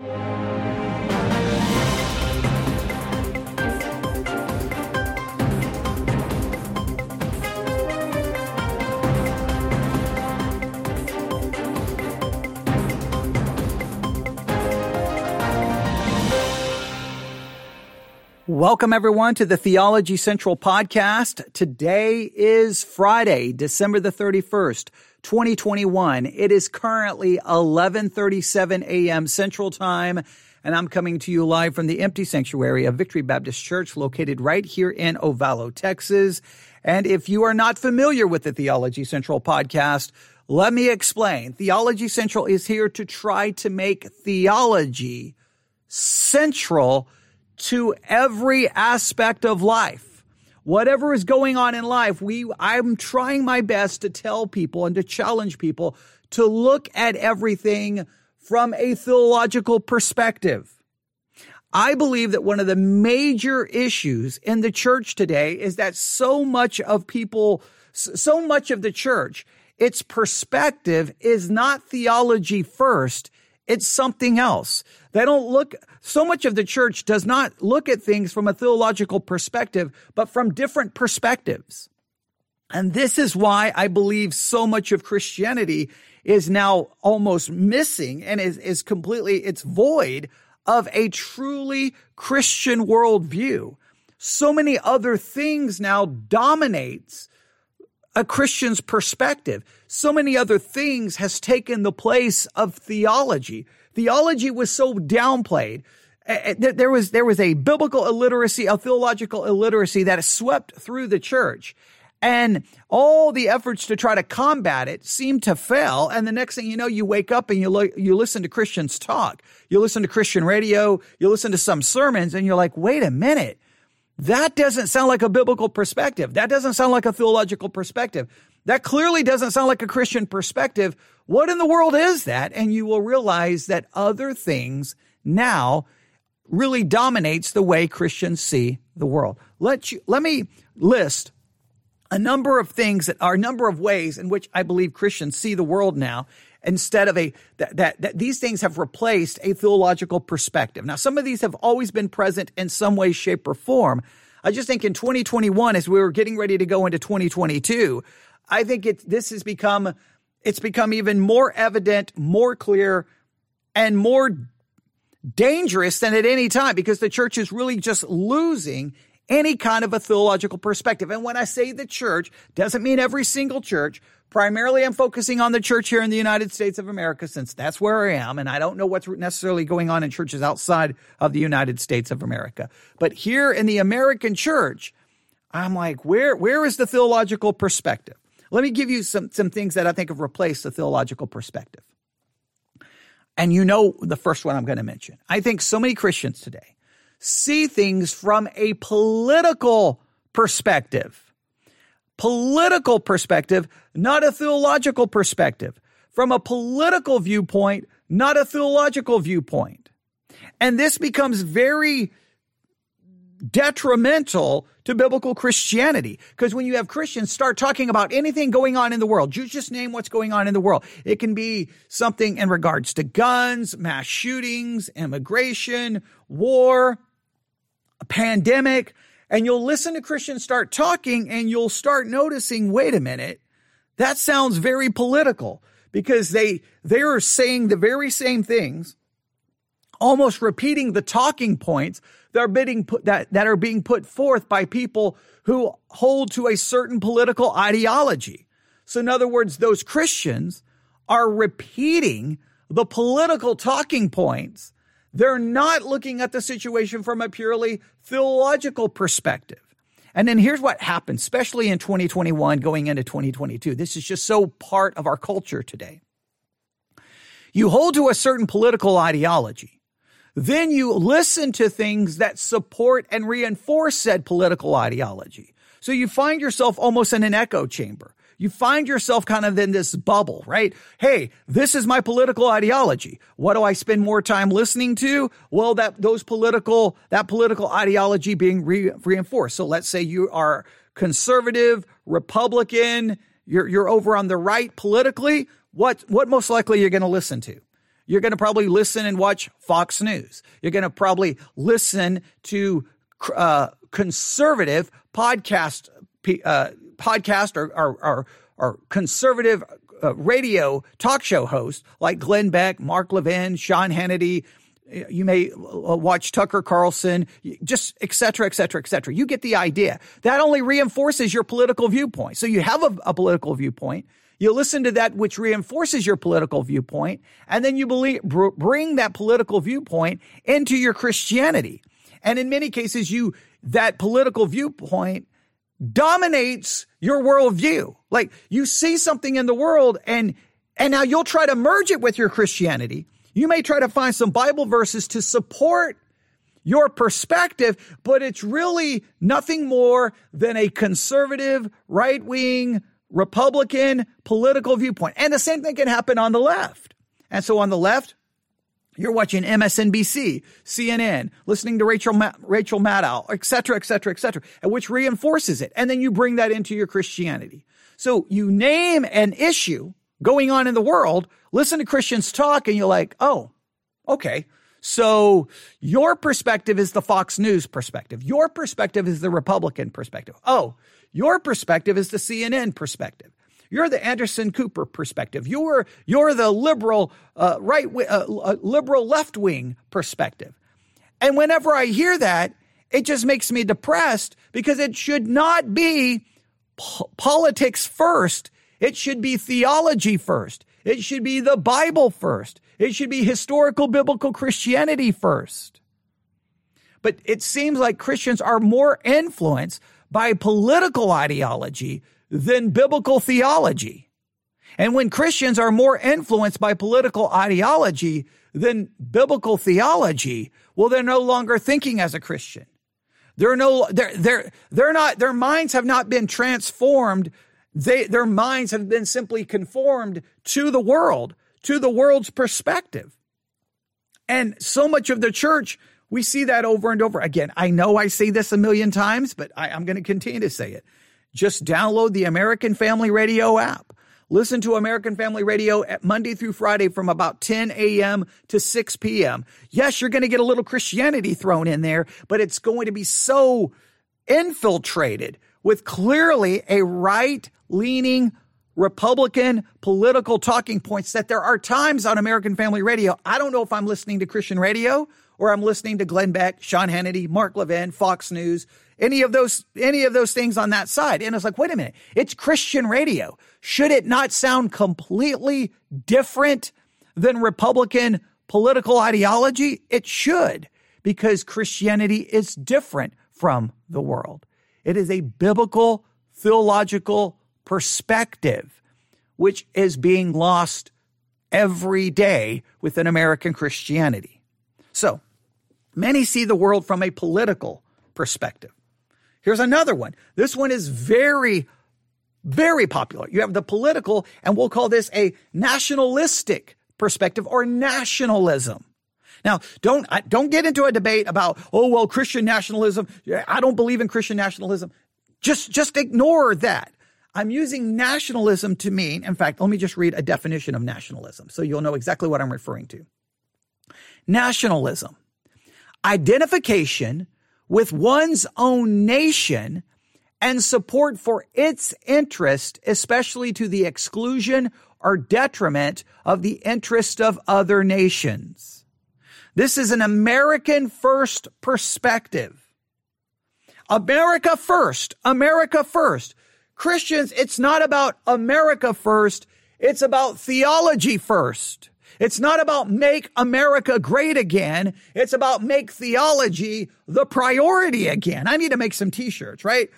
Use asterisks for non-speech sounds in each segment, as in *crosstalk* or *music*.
Welcome everyone to the Theology Central podcast. Today is Friday, December the 31st, 2021. It is currently 11:37 a.m. Central Time, and I'm coming to you live from the empty sanctuary of Victory Baptist Church located right here in Ovalo, Texas. And if you are not familiar with the Theology Central podcast, let me explain. Theology Central is here to try to make theology central to every aspect of life. Whatever is going on in life, we, I'm trying my best to tell people and to challenge people to look at everything from a theological perspective. I believe that one of the major issues in the church today is that so much of people, so much of the church, its perspective is not theology first. It's something else. They don't look, so much of the church does not look at things from a theological perspective, but from different perspectives. And this is why I believe so much of Christianity is now almost missing and is, is completely, it's void of a truly Christian worldview. So many other things now dominates a Christian's perspective. So many other things has taken the place of theology. Theology was so downplayed. There was, there was a biblical illiteracy, a theological illiteracy that swept through the church. And all the efforts to try to combat it seemed to fail. And the next thing you know, you wake up and you you listen to Christians talk. You listen to Christian radio. You listen to some sermons and you're like, wait a minute. That doesn't sound like a biblical perspective. That doesn't sound like a theological perspective. That clearly doesn't sound like a Christian perspective. What in the world is that? And you will realize that other things now really dominates the way Christians see the world. Let you, let me list a number of things that are a number of ways in which I believe Christians see the world now instead of a that, that, that these things have replaced a theological perspective. Now some of these have always been present in some way shape or form. I just think in 2021 as we were getting ready to go into 2022, I think it this has become it's become even more evident, more clear, and more dangerous than at any time because the church is really just losing any kind of a theological perspective. And when I say the church, doesn't mean every single church. Primarily, I'm focusing on the church here in the United States of America since that's where I am. And I don't know what's necessarily going on in churches outside of the United States of America. But here in the American church, I'm like, where, where is the theological perspective? Let me give you some, some things that I think have replaced the theological perspective. And you know the first one I'm going to mention. I think so many Christians today see things from a political perspective. Political perspective, not a theological perspective. From a political viewpoint, not a theological viewpoint. And this becomes very detrimental to biblical Christianity. Because when you have Christians start talking about anything going on in the world, you just name what's going on in the world. It can be something in regards to guns, mass shootings, immigration, war, a pandemic. And you'll listen to Christians start talking and you'll start noticing, wait a minute, that sounds very political because they, they are saying the very same things, almost repeating the talking points that are being put, that, that are being put forth by people who hold to a certain political ideology. So in other words, those Christians are repeating the political talking points. They're not looking at the situation from a purely theological perspective. And then here's what happens, especially in 2021 going into 2022. This is just so part of our culture today. You hold to a certain political ideology then you listen to things that support and reinforce said political ideology. So you find yourself almost in an echo chamber. You find yourself kind of in this bubble, right? Hey, this is my political ideology. What do I spend more time listening to? Well, that those political that political ideology being re- reinforced. So let's say you are conservative, Republican, you're you're over on the right politically. What what most likely you're going to listen to? You're going to probably listen and watch Fox News. You're going to probably listen to uh, conservative podcast uh, podcast or, or, or, or conservative uh, radio talk show hosts like Glenn Beck, Mark Levin, Sean Hannity. You may uh, watch Tucker Carlson, just et cetera, et cetera, et cetera. You get the idea. That only reinforces your political viewpoint. So you have a, a political viewpoint. You listen to that which reinforces your political viewpoint, and then you believe, bring that political viewpoint into your Christianity. And in many cases, you, that political viewpoint dominates your worldview. Like you see something in the world and, and now you'll try to merge it with your Christianity. You may try to find some Bible verses to support your perspective, but it's really nothing more than a conservative, right wing, Republican political viewpoint. And the same thing can happen on the left. And so on the left, you're watching MSNBC, CNN, listening to Rachel, Ma- Rachel Maddow, et cetera, et cetera, et cetera, which reinforces it. And then you bring that into your Christianity. So you name an issue going on in the world, listen to Christians talk, and you're like, oh, okay. So your perspective is the Fox News perspective. Your perspective is the Republican perspective. Oh, your perspective is the CNN perspective. You're the Anderson Cooper perspective. You're you're the liberal uh, right uh, uh, liberal left wing perspective. And whenever I hear that, it just makes me depressed because it should not be po- politics first. It should be theology first. It should be the Bible first. It should be historical biblical Christianity first. But it seems like Christians are more influenced by political ideology than biblical theology. And when Christians are more influenced by political ideology than biblical theology, well, they're no longer thinking as a Christian. They're no, they're, they're, they're not, their minds have not been transformed. They, their minds have been simply conformed to the world, to the world's perspective. And so much of the church, we see that over and over again. I know I say this a million times, but I, I'm going to continue to say it. Just download the American Family Radio app. Listen to American Family Radio at Monday through Friday from about 10 a.m. to 6 p.m. Yes, you're going to get a little Christianity thrown in there, but it's going to be so infiltrated with clearly a right leaning Republican political talking points that there are times on American Family Radio. I don't know if I'm listening to Christian radio or I'm listening to Glenn Beck, Sean Hannity, Mark Levin, Fox News, any of those, any of those things on that side. And it's like, wait a minute, it's Christian radio. Should it not sound completely different than Republican political ideology? It should, because Christianity is different from the world. It is a biblical, theological perspective, which is being lost every day within American Christianity. So, many see the world from a political perspective. Here's another one. This one is very, very popular. You have the political, and we'll call this a nationalistic perspective or nationalism. Now, don't don't get into a debate about oh well Christian nationalism. I don't believe in Christian nationalism. Just just ignore that. I'm using nationalism to mean, in fact, let me just read a definition of nationalism so you'll know exactly what I'm referring to. Nationalism, identification with one's own nation and support for its interest, especially to the exclusion or detriment of the interest of other nations. This is an American first perspective. America first, America first. Christians, it's not about America first. It's about theology first. It's not about make America great again. It's about make theology the priority again. I need to make some t-shirts, right?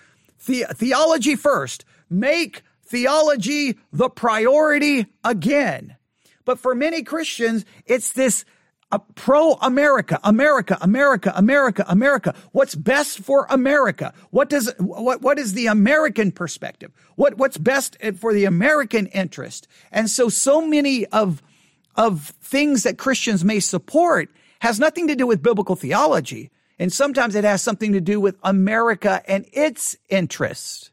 The- theology first. Make theology the priority again. But for many Christians, it's this uh, pro America, America, America, America, America. What's best for America? What does what what is the American perspective? What what's best for the American interest? And so so many of of things that Christians may support has nothing to do with biblical theology. And sometimes it has something to do with America and its interests.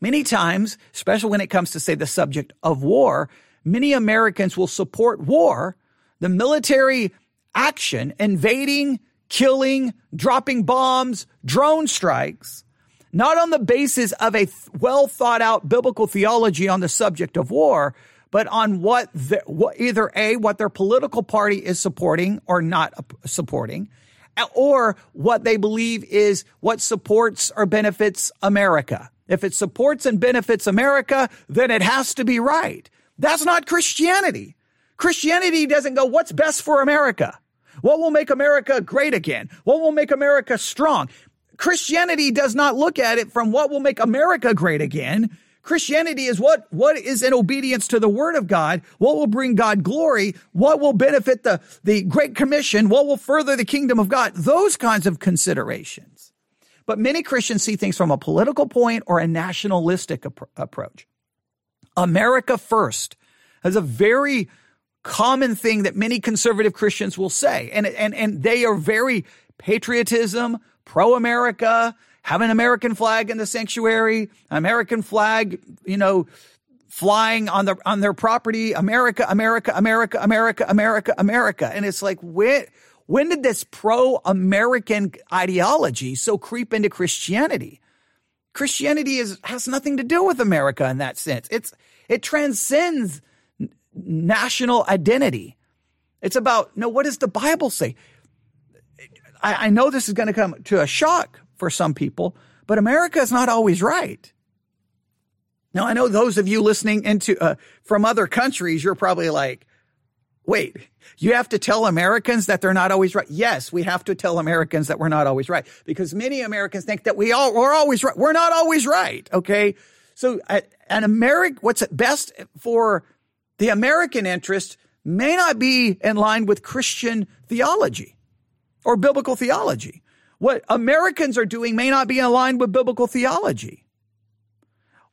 Many times, especially when it comes to say the subject of war, many Americans will support war, the military action, invading, killing, dropping bombs, drone strikes, not on the basis of a well thought out biblical theology on the subject of war, but on what, the, what either A, what their political party is supporting or not supporting, or what they believe is what supports or benefits America. If it supports and benefits America, then it has to be right. That's not Christianity. Christianity doesn't go, what's best for America? What will make America great again? What will make America strong? Christianity does not look at it from what will make America great again. Christianity is what, what is in obedience to the word of God, what will bring God glory, what will benefit the, the Great Commission, what will further the kingdom of God, those kinds of considerations. But many Christians see things from a political point or a nationalistic ap- approach. America first is a very common thing that many conservative Christians will say. And, and, and they are very patriotism, pro America, have an American flag in the sanctuary, American flag, you know, flying on the on their property, America, America, America, America, America, America. And it's like when when did this pro-American ideology so creep into Christianity? Christianity is has nothing to do with America in that sense. It's it transcends national identity. It's about no, what does the Bible say? I, I know this is going to come to a shock for some people, but America is not always right. Now, I know those of you listening into uh, from other countries, you're probably like, wait, you have to tell Americans that they're not always right. Yes, we have to tell Americans that we're not always right because many Americans think that we all we're always right. We're not always right. Okay. So an American, what's best for the American interest may not be in line with Christian theology or biblical theology. What Americans are doing may not be aligned with biblical theology.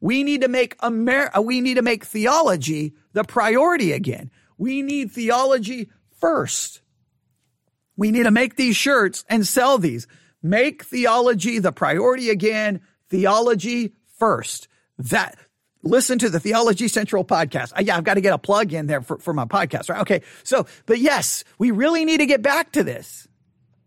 We need to make Amer- uh, we need to make theology the priority again. We need theology first. We need to make these shirts and sell these. Make theology the priority again. Theology first. That listen to the Theology Central podcast. Uh, yeah, I've got to get a plug in there for, for my podcast, right? Okay. So, but yes, we really need to get back to this.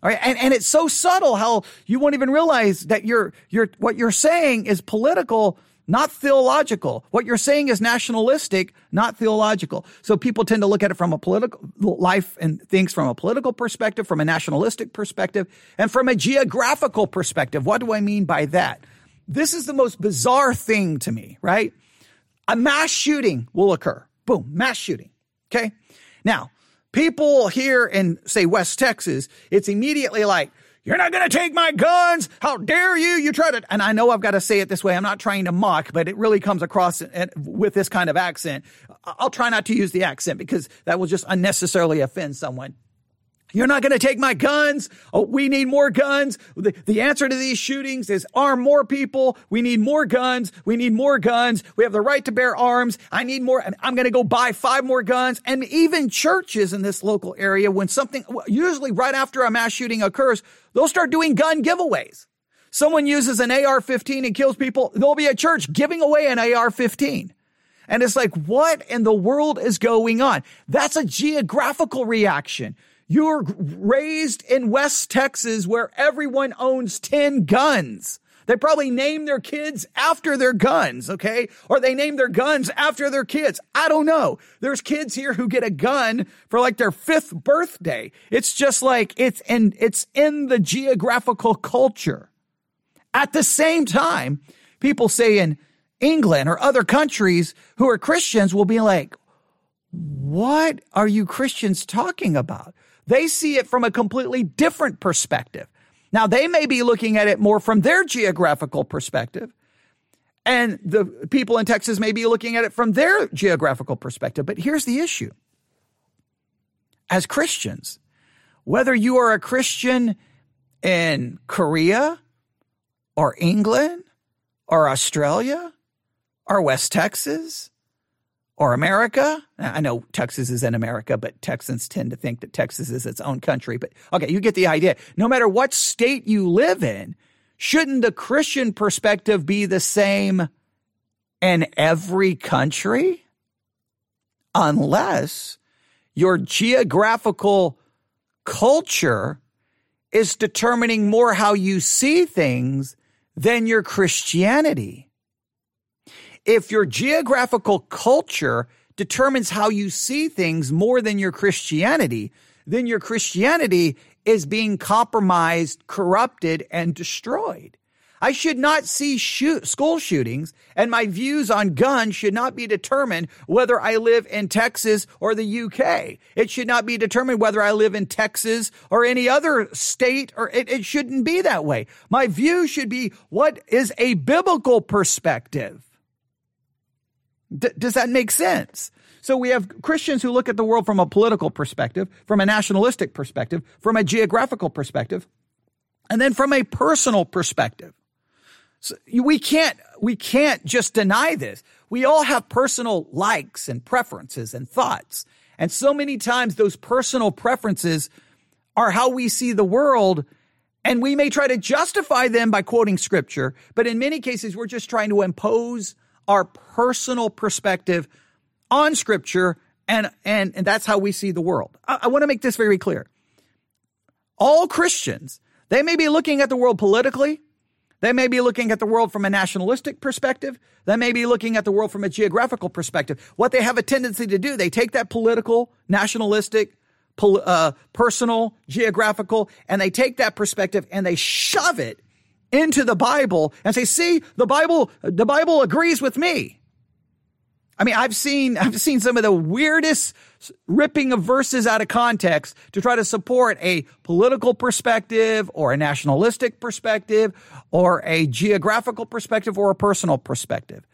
All right. And, and it's so subtle how you won't even realize that you're, you're, what you're saying is political, not theological. What you're saying is nationalistic, not theological. So people tend to look at it from a political life and things from a political perspective, from a nationalistic perspective, and from a geographical perspective. What do I mean by that? This is the most bizarre thing to me, right? A mass shooting will occur. Boom, mass shooting. Okay. Now, people here in, say, West Texas, it's immediately like, you're not going to take my guns. How dare you? You try to, and I know I've got to say it this way. I'm not trying to mock, but it really comes across with this kind of accent. I'll try not to use the accent because that will just unnecessarily offend someone. You're not going to take my guns. Oh, we need more guns. The, the answer to these shootings is arm more people. We need more guns. We need more guns. We have the right to bear arms. I need more. I'm going to go buy five more guns. And even churches in this local area, when something, usually right after a mass shooting occurs, they'll start doing gun giveaways. Someone uses an AR-15 and kills people. There'll be a church giving away an AR-15. And it's like, what in the world is going on? That's a geographical reaction. You're raised in West Texas where everyone owns 10 guns. They probably name their kids after their guns, okay? Or they name their guns after their kids. I don't know. There's kids here who get a gun for like their fifth birthday. It's just like it's in, it's in the geographical culture. At the same time, people say in England or other countries who are Christians will be like, what are you Christians talking about? They see it from a completely different perspective. Now, they may be looking at it more from their geographical perspective, and the people in Texas may be looking at it from their geographical perspective. But here's the issue as Christians, whether you are a Christian in Korea or England or Australia or West Texas or America. I know Texas is in America, but Texans tend to think that Texas is its own country. But okay, you get the idea. No matter what state you live in, shouldn't the Christian perspective be the same in every country? unless your geographical culture is determining more how you see things than your Christianity. If your geographical culture determines how you see things more than your Christianity, then your Christianity is being compromised, corrupted, and destroyed. I should not see shoot, school shootings, and my views on guns should not be determined whether I live in Texas or the UK. It should not be determined whether I live in Texas or any other state, or it, it shouldn't be that way. My view should be what is a biblical perspective. D- does that make sense? So we have Christians who look at the world from a political perspective, from a nationalistic perspective, from a geographical perspective, and then from a personal perspective. So we can't, we can't just deny this. We all have personal likes and preferences and thoughts. And so many times those personal preferences are how we see the world. And we may try to justify them by quoting scripture, but in many cases, we're just trying to impose our personal perspective on scripture. And, and, and that's how we see the world. I, I want to make this very clear. All Christians, they may be looking at the world politically, they may be looking at the world from a nationalistic perspective. They may be looking at the world from a geographical perspective. What they have a tendency to do, they take that political, nationalistic, uh, personal, geographical, and they take that perspective and they shove it into the Bible and say, see, the Bible, the Bible agrees with me. I mean, I've seen, I've seen some of the weirdest ripping of verses out of context to try to support a political perspective or a nationalistic perspective or a geographical perspective or a personal perspective.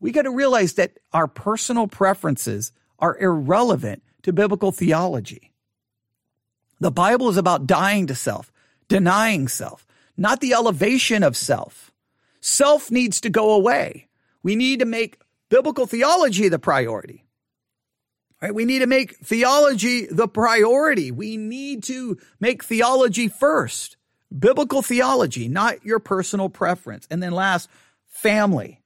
We got to realize that our personal preferences are irrelevant to biblical theology. The Bible is about dying to self, denying self, not the elevation of self. Self needs to go away. We need to make biblical theology the priority. Right? We need to make theology the priority. We need to make theology first. Biblical theology, not your personal preference. And then last, family.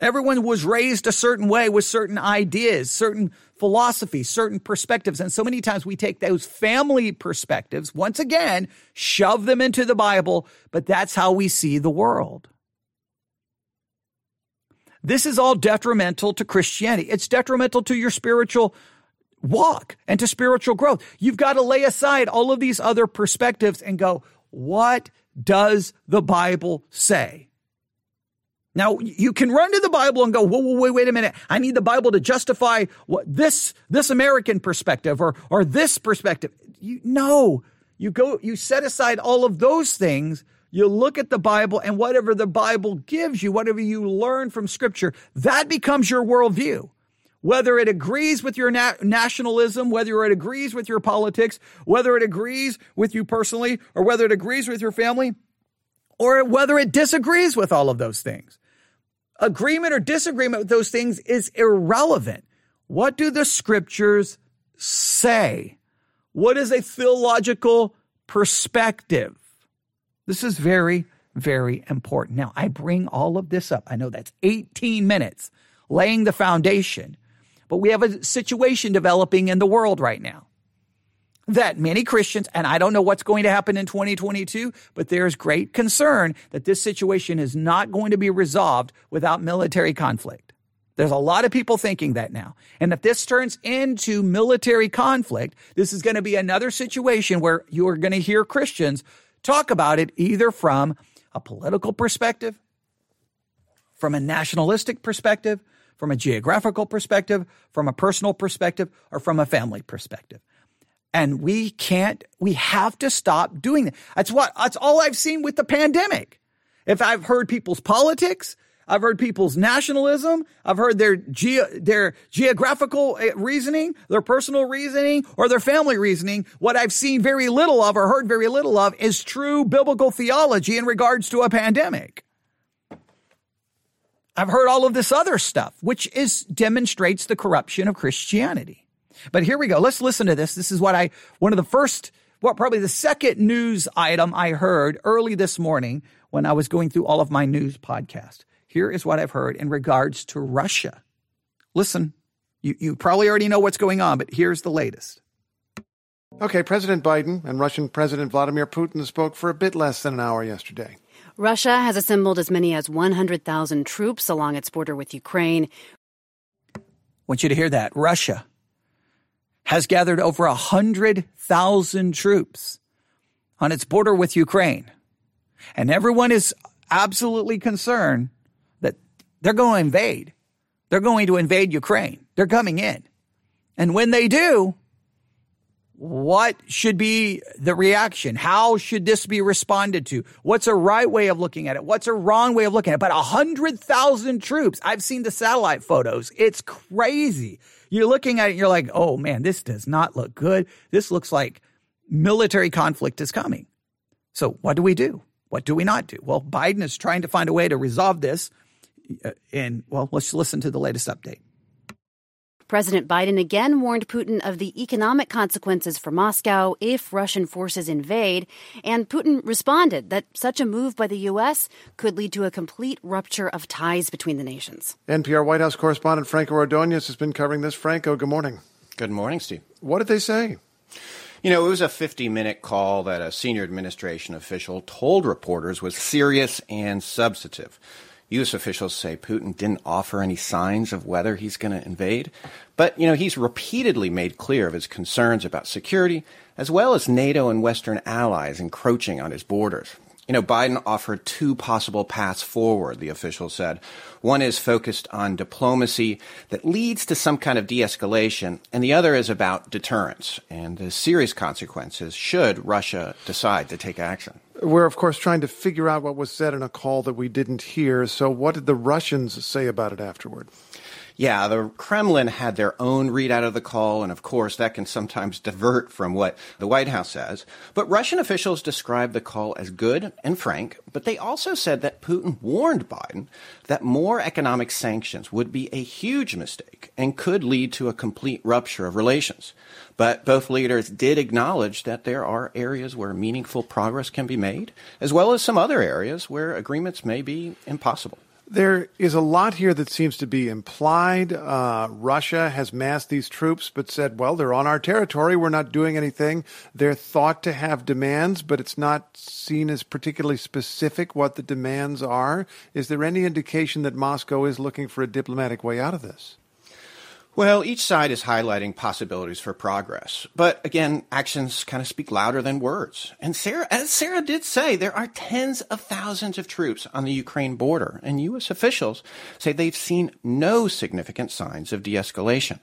Everyone was raised a certain way with certain ideas, certain philosophies, certain perspectives. And so many times we take those family perspectives, once again, shove them into the Bible, but that's how we see the world. This is all detrimental to Christianity. It's detrimental to your spiritual walk and to spiritual growth. You've got to lay aside all of these other perspectives and go, what does the Bible say? Now you can run to the Bible and go, whoa, whoa, wait, wait a minute. I need the Bible to justify what this, this American perspective or, or this perspective. You, no, you go, you set aside all of those things you look at the Bible and whatever the Bible gives you, whatever you learn from Scripture, that becomes your worldview. Whether it agrees with your na- nationalism, whether it agrees with your politics, whether it agrees with you personally, or whether it agrees with your family, or whether it disagrees with all of those things. Agreement or disagreement with those things is irrelevant. What do the scriptures say? What is a theological perspective? This is very, very important. Now, I bring all of this up. I know that's 18 minutes laying the foundation, but we have a situation developing in the world right now that many Christians, and I don't know what's going to happen in 2022, but there's great concern that this situation is not going to be resolved without military conflict. There's a lot of people thinking that now. And if this turns into military conflict, this is going to be another situation where you are going to hear Christians talk about it either from a political perspective, from a nationalistic perspective, from a geographical perspective, from a personal perspective, or from a family perspective. And we can't, we have to stop doing that. That's what, that's all I've seen with the pandemic. If I've heard people's politics, I've heard people's nationalism. I've heard their ge- their geographical eh, reasoning, their personal reasoning, or their family reasoning. What I've seen very little of or heard very little of is true biblical theology in regards to a pandemic. I've heard all of this other stuff, which is demonstrates the corruption of Christianity. But here we go. Let's listen to this. This is what I one of the first what probably the second news item I heard early this morning when I was going through all of my news podcast. Here is what I've heard in regards to Russia. Listen. You, you probably already know what's going on, but here's the latest. Okay, President Biden and Russian President Vladimir Putin spoke for a bit less than an hour yesterday. Russia has assembled as many as 100,000 troops along its border with Ukraine. I want you to hear that. Russia has gathered over 100,000 troops on its border with Ukraine. And everyone is absolutely concerned that they're going to invade. They're going to invade Ukraine. They're coming in. And when they do, what should be the reaction? How should this be responded to? What's a right way of looking at it? What's a wrong way of looking at it? But a hundred thousand troops. I've seen the satellite photos. It's crazy. You're looking at it, you're like, oh man, this does not look good. This looks like military conflict is coming. So what do we do? What do we not do? Well, Biden is trying to find a way to resolve this. Uh, and well, let's listen to the latest update. President Biden again warned Putin of the economic consequences for Moscow if Russian forces invade, and Putin responded that such a move by the U.S. could lead to a complete rupture of ties between the nations. NPR White House correspondent Franco Ordonez has been covering this. Franco, good morning. Good morning, Steve. What did they say? You know, it was a 50 minute call that a senior administration official told reporters was serious and substantive. U.S. officials say Putin didn't offer any signs of whether he's going to invade. But, you know, he's repeatedly made clear of his concerns about security, as well as NATO and Western allies encroaching on his borders. You know, Biden offered two possible paths forward, the official said. One is focused on diplomacy that leads to some kind of de escalation, and the other is about deterrence and the serious consequences should Russia decide to take action. We're, of course, trying to figure out what was said in a call that we didn't hear. So, what did the Russians say about it afterward? Yeah, the Kremlin had their own readout of the call, and of course, that can sometimes divert from what the White House says. But Russian officials described the call as good and frank, but they also said that Putin warned Biden that more economic sanctions would be a huge mistake and could lead to a complete rupture of relations. But both leaders did acknowledge that there are areas where meaningful progress can be made, as well as some other areas where agreements may be impossible. There is a lot here that seems to be implied. Uh, Russia has massed these troops, but said, well, they're on our territory. We're not doing anything. They're thought to have demands, but it's not seen as particularly specific what the demands are. Is there any indication that Moscow is looking for a diplomatic way out of this? Well, each side is highlighting possibilities for progress. But again, actions kind of speak louder than words. And Sarah, as Sarah did say, there are tens of thousands of troops on the Ukraine border, and U.S. officials say they've seen no significant signs of de-escalation.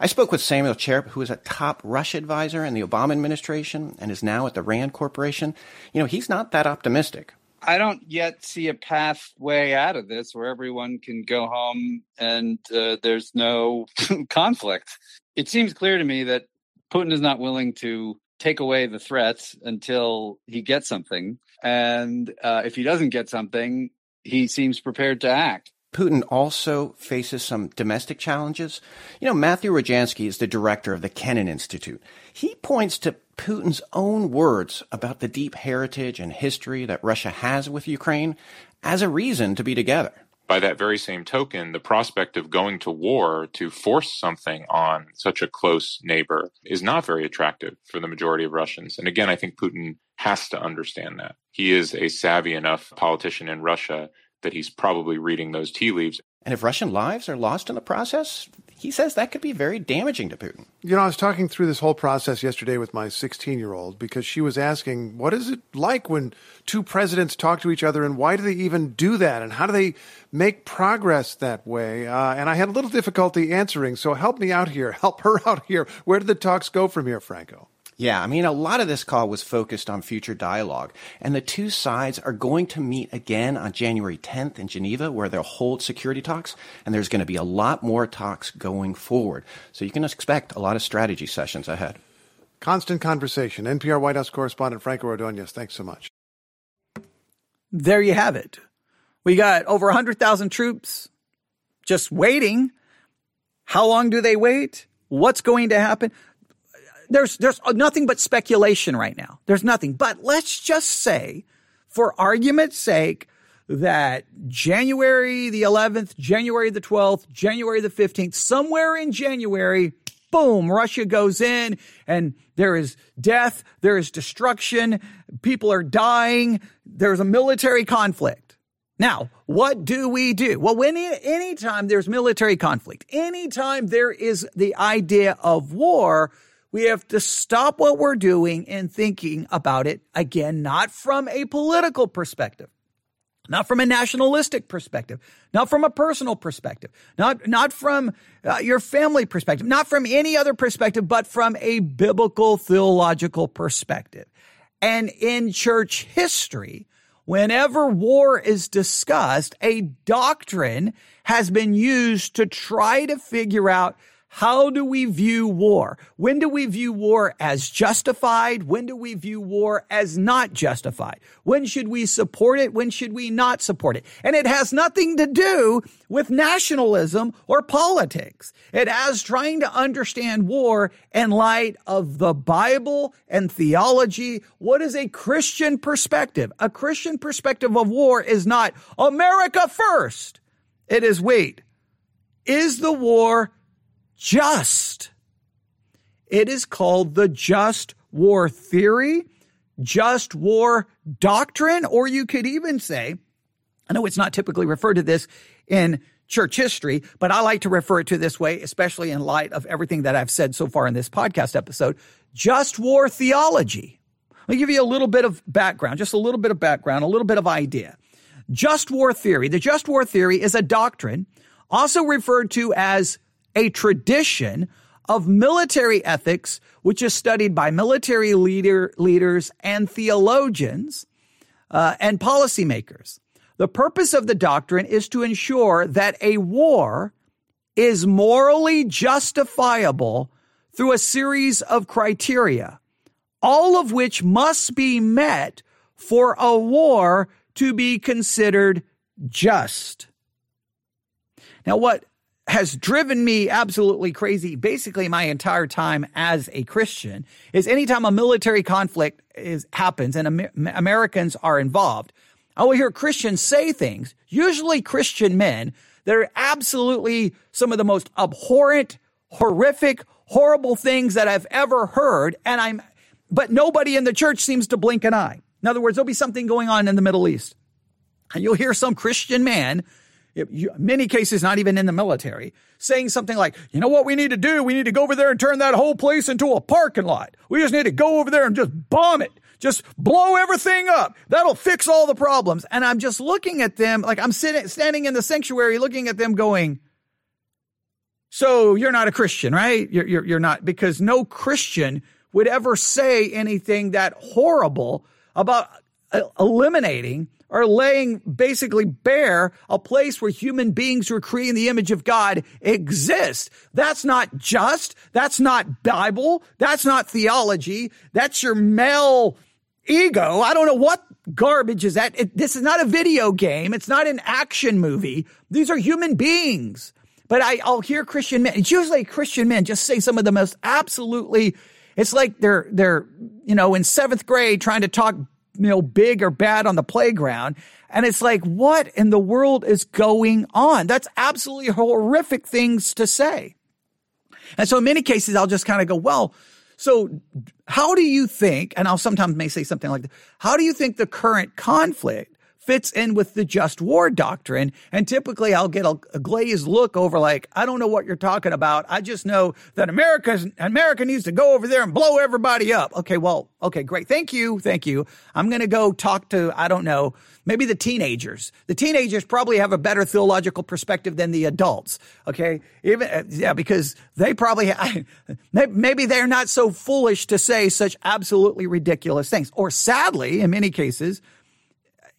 I spoke with Samuel Charap, who is a top Russia advisor in the Obama administration and is now at the RAND Corporation. You know, he's not that optimistic. I don't yet see a pathway out of this where everyone can go home and uh, there's no *laughs* conflict. It seems clear to me that Putin is not willing to take away the threats until he gets something. And uh, if he doesn't get something, he seems prepared to act. Putin also faces some domestic challenges. You know, Matthew Rojansky is the director of the Kennan Institute. He points to Putin's own words about the deep heritage and history that Russia has with Ukraine as a reason to be together. By that very same token, the prospect of going to war to force something on such a close neighbor is not very attractive for the majority of Russians. And again, I think Putin has to understand that. He is a savvy enough politician in Russia that he's probably reading those tea leaves. And if Russian lives are lost in the process, he says that could be very damaging to Putin. You know, I was talking through this whole process yesterday with my 16 year old because she was asking, what is it like when two presidents talk to each other and why do they even do that? And how do they make progress that way? Uh, and I had a little difficulty answering. So help me out here. *laughs* Help her out here. Where did the talks go from here, Franco? Yeah, I mean, a lot of this call was focused on future dialogue, and the two sides are going to meet again on January 10th in Geneva, where they'll hold security talks, and there's going to be a lot more talks going forward. So you can expect a lot of strategy sessions ahead. Constant conversation. NPR White House correspondent Franco Ordonez, thanks so much. There you have it. We got over 100,000 troops just waiting. How long do they wait? What's going to happen? There's there's nothing but speculation right now. There's nothing. But let's just say, for argument's sake, that January the 11th, January the 12th, January the 15th, somewhere in January, boom, Russia goes in and there is death, there is destruction, people are dying, there's a military conflict. Now, what do we do? Well, when anytime there's military conflict, anytime there is the idea of war, we have to stop what we're doing and thinking about it again, not from a political perspective, not from a nationalistic perspective, not from a personal perspective, not, not from uh, your family perspective, not from any other perspective, but from a biblical theological perspective. And in church history, whenever war is discussed, a doctrine has been used to try to figure out how do we view war? When do we view war as justified? When do we view war as not justified? When should we support it? When should we not support it? And it has nothing to do with nationalism or politics. It has trying to understand war in light of the Bible and theology. What is a Christian perspective? A Christian perspective of war is not America first. It is wait, is the war just. It is called the just war theory, just war doctrine, or you could even say, I know it's not typically referred to this in church history, but I like to refer it to this way, especially in light of everything that I've said so far in this podcast episode. Just war theology. I'll give you a little bit of background, just a little bit of background, a little bit of idea. Just war theory. The just war theory is a doctrine also referred to as a tradition of military ethics, which is studied by military leader, leaders and theologians uh, and policymakers. The purpose of the doctrine is to ensure that a war is morally justifiable through a series of criteria, all of which must be met for a war to be considered just. Now, what has driven me absolutely crazy basically my entire time as a Christian is anytime a military conflict is happens and Amer- Americans are involved, I will hear Christians say things, usually Christian men, that are absolutely some of the most abhorrent, horrific, horrible things that I've ever heard. And I'm, but nobody in the church seems to blink an eye. In other words, there'll be something going on in the Middle East. And you'll hear some Christian man many cases not even in the military, saying something like, you know what we need to do? We need to go over there and turn that whole place into a parking lot. We just need to go over there and just bomb it. Just blow everything up. That'll fix all the problems. And I'm just looking at them, like I'm sitting, standing in the sanctuary looking at them going, so you're not a Christian, right? You're, you're, you're not, because no Christian would ever say anything that horrible about uh, eliminating are laying basically bare a place where human beings who are created in the image of God exist. That's not just. That's not Bible. That's not theology. That's your male ego. I don't know what garbage is that. It, this is not a video game. It's not an action movie. These are human beings. But I, I'll hear Christian men. It's usually Christian men just say some of the most absolutely. It's like they're they're you know in seventh grade trying to talk you know, big or bad on the playground. And it's like, what in the world is going on? That's absolutely horrific things to say. And so in many cases, I'll just kind of go, well, so how do you think, and I'll sometimes may say something like, how do you think the current conflict fits in with the just war doctrine. And typically I'll get a, a, glazed look over like, I don't know what you're talking about. I just know that America's, America needs to go over there and blow everybody up. Okay. Well, okay, great. Thank you. Thank you. I'm going to go talk to, I don't know, maybe the teenagers. The teenagers probably have a better theological perspective than the adults. Okay. Even, uh, yeah, because they probably, *laughs* maybe they're not so foolish to say such absolutely ridiculous things. Or sadly, in many cases,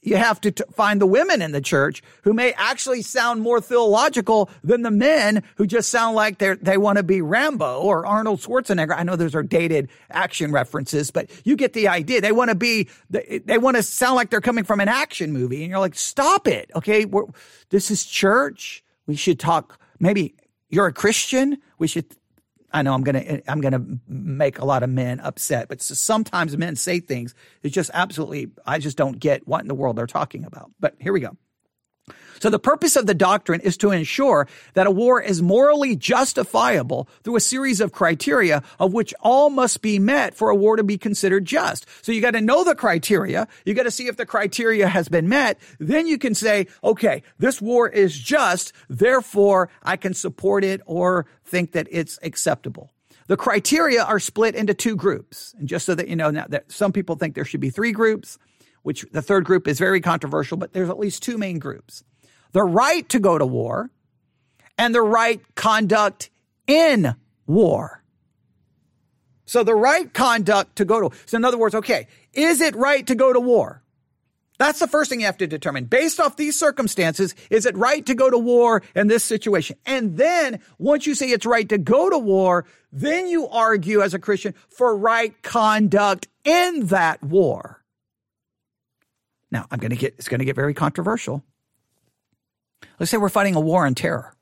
you have to t- find the women in the church who may actually sound more theological than the men who just sound like they they want to be Rambo or Arnold Schwarzenegger. I know those are dated action references, but you get the idea. They want to be they, they want to sound like they're coming from an action movie, and you're like, stop it, okay? We're, this is church. We should talk. Maybe you're a Christian. We should I know I'm gonna I'm gonna make a lot of men upset, but sometimes men say things it's just absolutely I just don't get what in the world they're talking about. But here we go. So the purpose of the doctrine is to ensure that a war is morally justifiable through a series of criteria of which all must be met for a war to be considered just. So you got to know the criteria. You got to see if the criteria has been met. Then you can say, okay, this war is just. Therefore, I can support it or think that it's acceptable. The criteria are split into two groups. And just so that you know now that some people think there should be three groups, which the third group is very controversial, but there's at least two main groups the right to go to war and the right conduct in war. So the right conduct to go to, so in other words, okay, is it right to go to war? That's the first thing you have to determine. Based off these circumstances, is it right to go to war in this situation? And then once you say it's right to go to war, then you argue as a Christian for right conduct in that war. Now, I'm going to get, it's going to get very controversial. Let's say we're fighting a war on terror.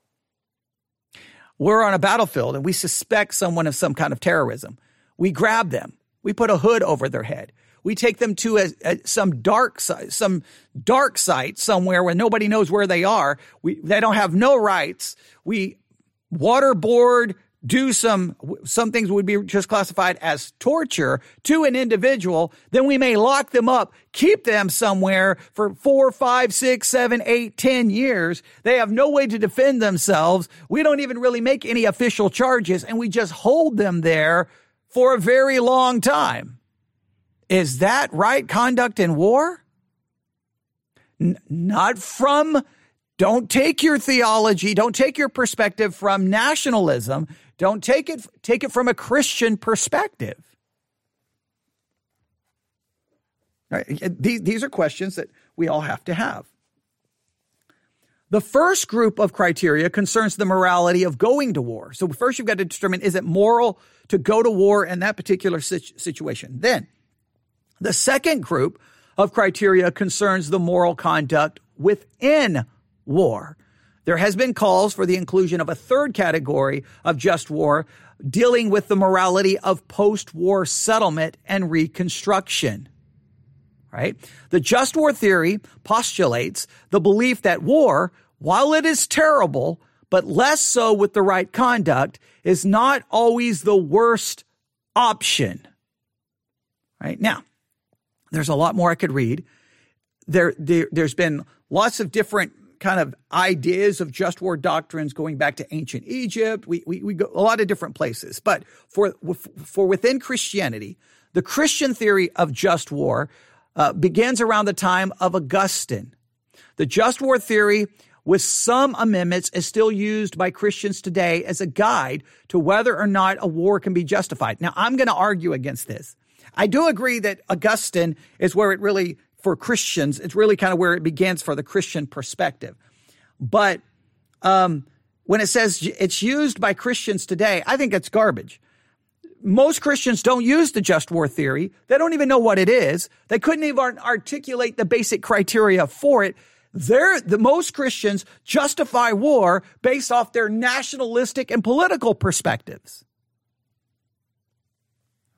We're on a battlefield and we suspect someone of some kind of terrorism. We grab them. We put a hood over their head. We take them to a, a, some dark some dark site somewhere where nobody knows where they are. We, they don't have no rights. We waterboard, do some some things would be just classified as torture to an individual, then we may lock them up, keep them somewhere for four, five, six, seven, eight, ten years. They have no way to defend themselves. We don't even really make any official charges, and we just hold them there for a very long time. Is that right conduct in war? N- not from don't take your theology, don't take your perspective from nationalism. Don't take it, take it from a Christian perspective. Right? These, these are questions that we all have to have. The first group of criteria concerns the morality of going to war. So first you've got to determine is it moral to go to war in that particular situation. Then the second group of criteria concerns the moral conduct within war. There has been calls for the inclusion of a third category of just war dealing with the morality of post-war settlement and reconstruction. Right? The just war theory postulates the belief that war, while it is terrible, but less so with the right conduct, is not always the worst option. Right? Now, there's a lot more I could read. There, there, has been lots of different kind of ideas of just war doctrines going back to ancient Egypt. We, we, we go a lot of different places. But for, for within Christianity, the Christian theory of just war uh, begins around the time of Augustine. The just war theory, with some amendments, is still used by Christians today as a guide to whether or not a war can be justified. Now, I'm going to argue against this. I do agree that Augustine is where it really for Christians, it's really kind of where it begins for the Christian perspective. But um, when it says it's used by Christians today, I think it's garbage. Most Christians don't use the just war theory. They don't even know what it is. They couldn't even articulate the basic criteria for it. They're, the most Christians justify war based off their nationalistic and political perspectives.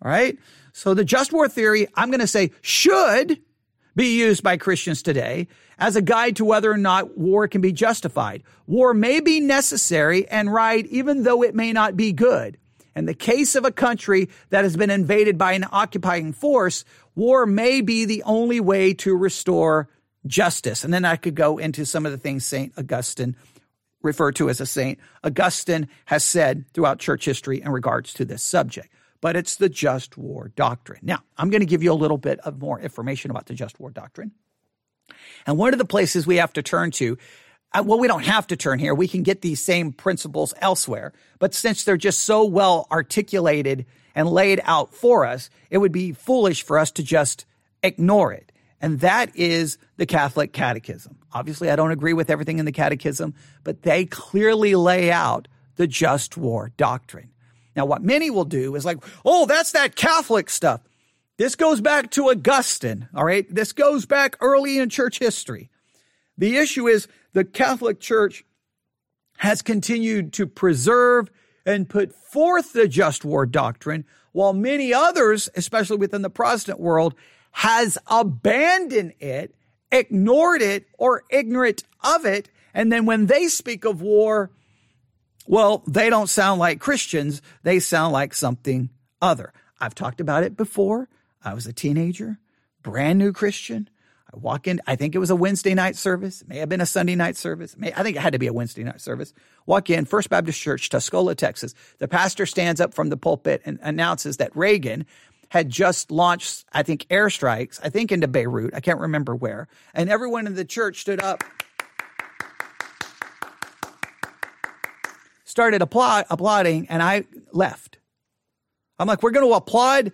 All right. So the just war theory, I'm going to say should be used by Christians today as a guide to whether or not war can be justified. War may be necessary and right, even though it may not be good. In the case of a country that has been invaded by an occupying force, war may be the only way to restore justice. And then I could go into some of the things St. Augustine referred to as a saint. Augustine has said throughout church history in regards to this subject but it's the just war doctrine. Now, I'm going to give you a little bit of more information about the just war doctrine. And one of the places we have to turn to, uh, well, we don't have to turn here. We can get these same principles elsewhere. But since they're just so well articulated and laid out for us, it would be foolish for us to just ignore it. And that is the Catholic Catechism. Obviously, I don't agree with everything in the Catechism, but they clearly lay out the just war doctrine. Now, what many will do is like, oh, that's that Catholic stuff. This goes back to Augustine, all right? This goes back early in church history. The issue is the Catholic Church has continued to preserve and put forth the just war doctrine, while many others, especially within the Protestant world, has abandoned it, ignored it, or ignorant of it. And then when they speak of war, well, they don't sound like Christians. They sound like something other. I've talked about it before. I was a teenager, brand new Christian. I walk in, I think it was a Wednesday night service, may have been a Sunday night service. May, I think it had to be a Wednesday night service. Walk in, First Baptist Church, Tuscola, Texas. The pastor stands up from the pulpit and announces that Reagan had just launched, I think, airstrikes, I think into Beirut. I can't remember where. And everyone in the church stood up, started applaud, applauding, and I left. I'm like, we're going to applaud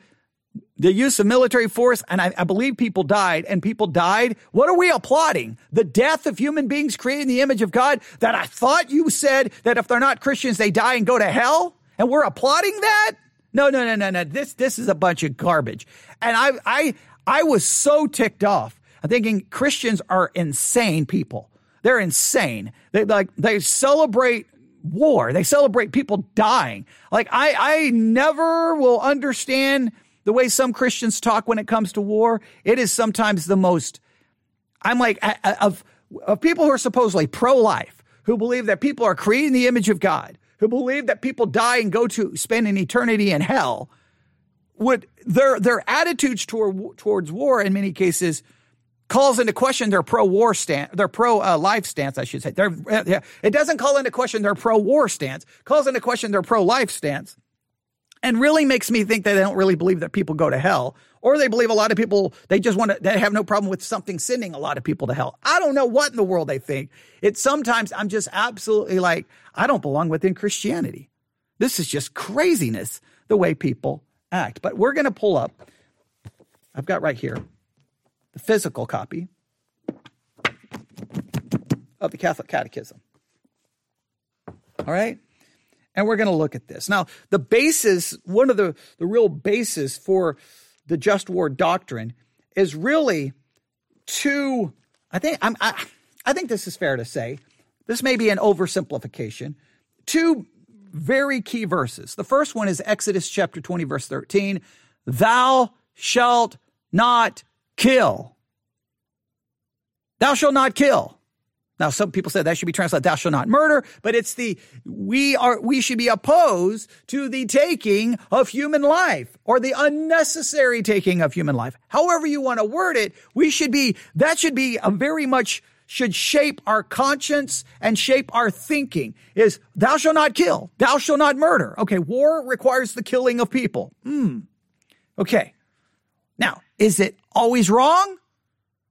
the use of military force, and I, I, believe people died, and people died. What are we applauding? The death of human beings created in the image of God that I thought you said that if they're not Christians, they die and go to hell? And we're applauding that? No, no, no, no, no. This, this is a bunch of garbage. And I, I, I was so ticked off. I'm thinking Christians are insane people. They're insane. They like, they celebrate war. They celebrate people dying. Like I, I never will understand the way some Christians talk when it comes to war, it is sometimes the most, I'm like, of, of people who are supposedly pro life, who believe that people are created in the image of God, who believe that people die and go to spend an eternity in hell, would their their attitudes toward towards war in many cases calls into question their pro war stance, their pro uh, life stance, I should say. Uh, it doesn't call into question their pro war stance, calls into question their pro life stance and really makes me think that they don't really believe that people go to hell or they believe a lot of people they just want to they have no problem with something sending a lot of people to hell. I don't know what in the world they think. It sometimes i'm just absolutely like i don't belong within christianity. This is just craziness the way people act. But we're going to pull up i've got right here physical copy of the catholic catechism all right and we're going to look at this. Now, the basis, one of the, the real basis for the just war doctrine is really two, I think, I'm, I, I think this is fair to say. This may be an oversimplification. Two very key verses. The first one is Exodus chapter 20, verse 13. Thou shalt not kill. Thou shalt not kill. Now, some people said that should be translated, thou shalt not murder, but it's the, we are, we should be opposed to the taking of human life or the unnecessary taking of human life. However you want to word it, we should be, that should be a very much, should shape our conscience and shape our thinking is thou shalt not kill, thou shalt not murder. Okay. War requires the killing of people. Hmm. Okay. Now, is it always wrong?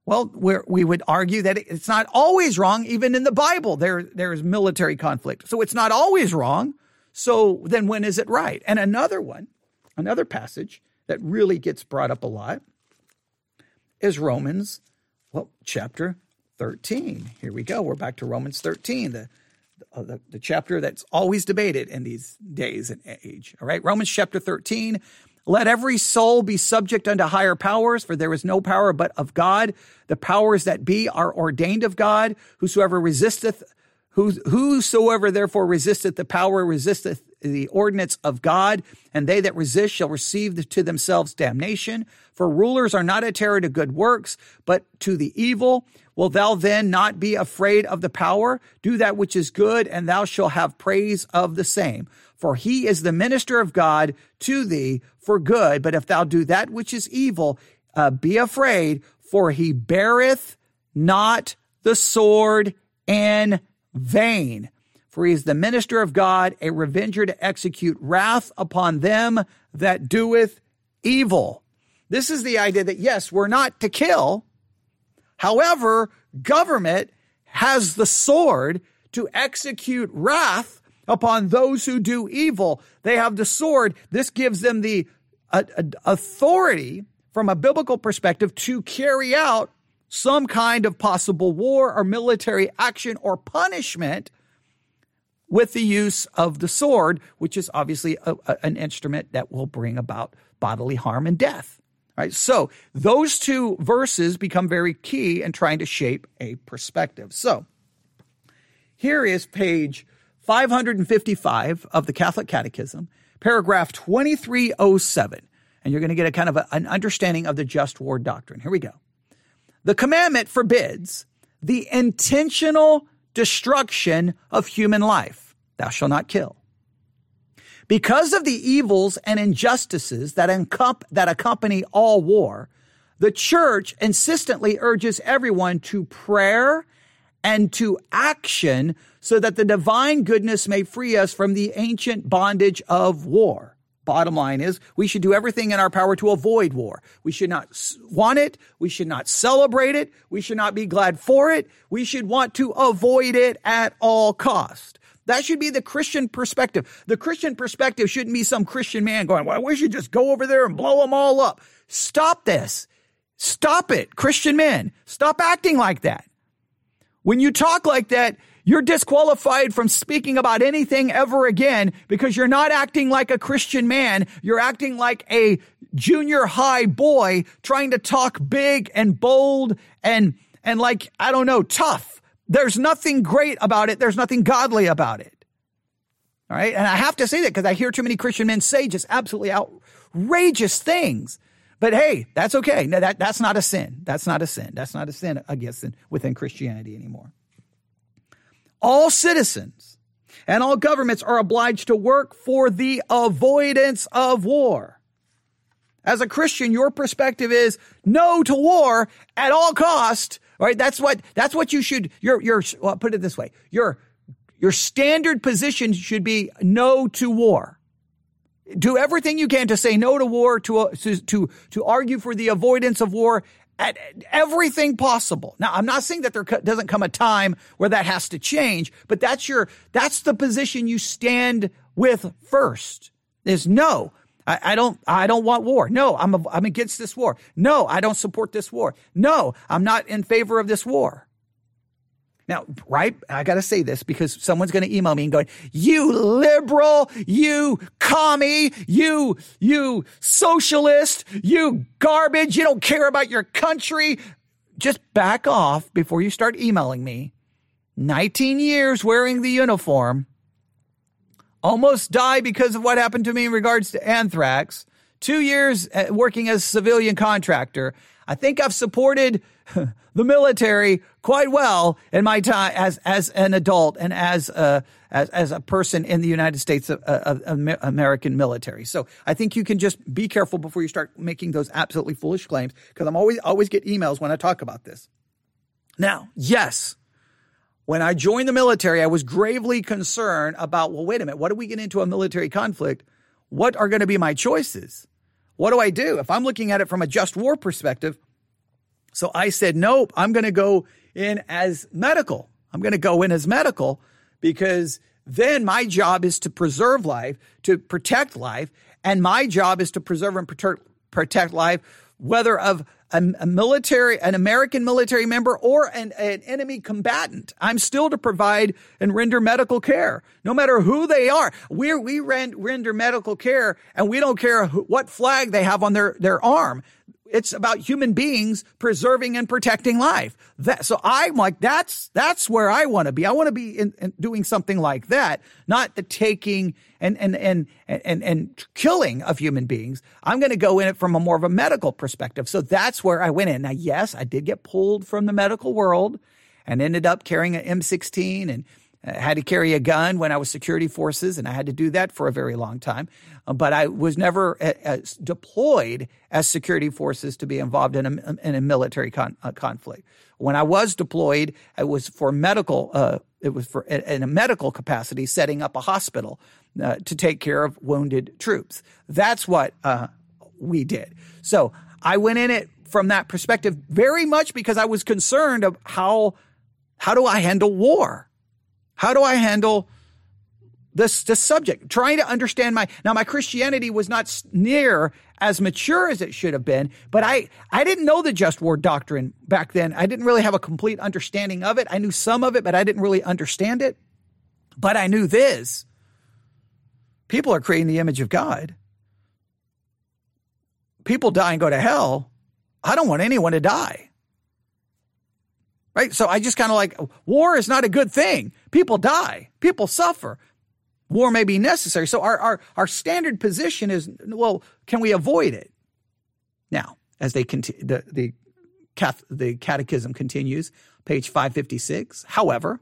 Well, we would argue that it's not always wrong. Even in the Bible, there there is military conflict, so it's not always wrong. So then, when is it right? And another one, another passage that really gets brought up a lot is Romans, well, chapter thirteen. Here we go. We're back to Romans thirteen, the the, the chapter that's always debated in these days and age. All right, Romans chapter thirteen. Let every soul be subject unto higher powers, for there is no power but of God. The powers that be are ordained of God. Whosoever resisteth, whosoever therefore resisteth the power resisteth the ordinance of God, and they that resist shall receive to themselves damnation. For rulers are not a terror to good works, but to the evil. Will thou then not be afraid of the power? Do that which is good, and thou shalt have praise of the same for he is the minister of God to thee for good. But if thou do that which is evil, uh, be afraid, for he beareth not the sword in vain. For he is the minister of God, a revenger to execute wrath upon them that doeth evil. This is the idea that yes, we're not to kill. However, government has the sword to execute wrath upon those who do evil. They have the sword. This gives them the uh, authority from a biblical perspective to carry out some kind of possible war or military action or punishment with the use of the sword, which is obviously a, a, an instrument that will bring about bodily harm and death. Right. So those two verses become very key in trying to shape a perspective. So here is page 555 of the Catholic Catechism, paragraph 2307. And you're going to get a kind of a, an understanding of the just war doctrine. Here we go. The commandment forbids the intentional destruction of human life. Thou shalt not kill. Because of the evils and injustices that, encom- that accompany all war, the church insistently urges everyone to prayer and to action so that the divine goodness may free us from the ancient bondage of war. Bottom line is, we should do everything in our power to avoid war. We should not want it. We should not celebrate it. We should not be glad for it. We should want to avoid it at all cost. That should be the Christian perspective. The Christian perspective shouldn't be some Christian man going, well, we should just go over there and blow them all up. Stop this. Stop it, Christian men. Stop acting like that. When you talk like that, you're disqualified from speaking about anything ever again because you're not acting like a Christian man. You're acting like a junior high boy trying to talk big and bold and, and like, I don't know, tough. There's nothing great about it. There's nothing godly about it. All right. And I have to say that because I hear too many Christian men say just absolutely outrageous things. But hey, that's okay. No, that, that's not a sin. That's not a sin. That's not a sin against within Christianity anymore. All citizens and all governments are obliged to work for the avoidance of war. As a Christian, your perspective is no to war at all cost. Right? That's what that's what you should. Your your well, put it this way. Your your standard position should be no to war. Do everything you can to say no to war, to uh, to to, to argue for the avoidance of war, at everything possible. Now, I'm not saying that there doesn't come a time where that has to change, but that's your, that's the position you stand with first is no. I, I don't, I don't want war. No, I'm, a, I'm against this war. No, I don't support this war. No, I'm not in favor of this war. Now, right? I got to say this because someone's going to email me and going, you liberal, you commie, you, you socialist, you garbage. You don't care about your country. Just back off before you start emailing me. 19 years wearing the uniform. Almost die because of what happened to me in regards to anthrax. Two years uh, working as a civilian contractor. I think I've supported *laughs* the military quite well in my time as as an adult and as a as, as a person in the United States of, of, of American military. So I think you can just be careful before you start making those absolutely foolish claims because I'm always always get emails when I talk about this. Now, yes, when I joined the military, I was gravely concerned about, well, wait a minute, what do we get into a military conflict? What are going to be my choices? What do I do? If I'm looking at it from a just war perspective, so I said, nope, I'm going to go in as medical. I'm going to go in as medical because then my job is to preserve life, to protect life. And my job is to preserve and protect, life, whether of a, a, military, an American military member or an, an enemy combatant. I'm still to provide and render medical care, no matter who they are. we we render medical care and we don't care who, what flag they have on their, their arm it's about human beings preserving and protecting life. That, so I'm like, that's, that's where I want to be. I want to be in, in doing something like that, not the taking and, and, and, and, and killing of human beings. I'm going to go in it from a more of a medical perspective. So that's where I went in. Now, yes, I did get pulled from the medical world and ended up carrying an M16 and I had to carry a gun when I was security forces, and I had to do that for a very long time. Uh, but I was never uh, deployed as security forces to be involved in a, in a military con- uh, conflict. When I was deployed, it was for medical. Uh, it was for in a medical capacity, setting up a hospital uh, to take care of wounded troops. That's what uh, we did. So I went in it from that perspective very much because I was concerned of how how do I handle war how do I handle this, this subject? Trying to understand my, now my Christianity was not near as mature as it should have been, but I, I didn't know the just war doctrine back then. I didn't really have a complete understanding of it. I knew some of it, but I didn't really understand it. But I knew this. People are creating the image of God. People die and go to hell. I don't want anyone to die. Right? So I just kind of like war is not a good thing. People die, people suffer. War may be necessary. So our, our, our standard position is well, can we avoid it? Now, as they continue, the, the, the catechism continues, page 556. However,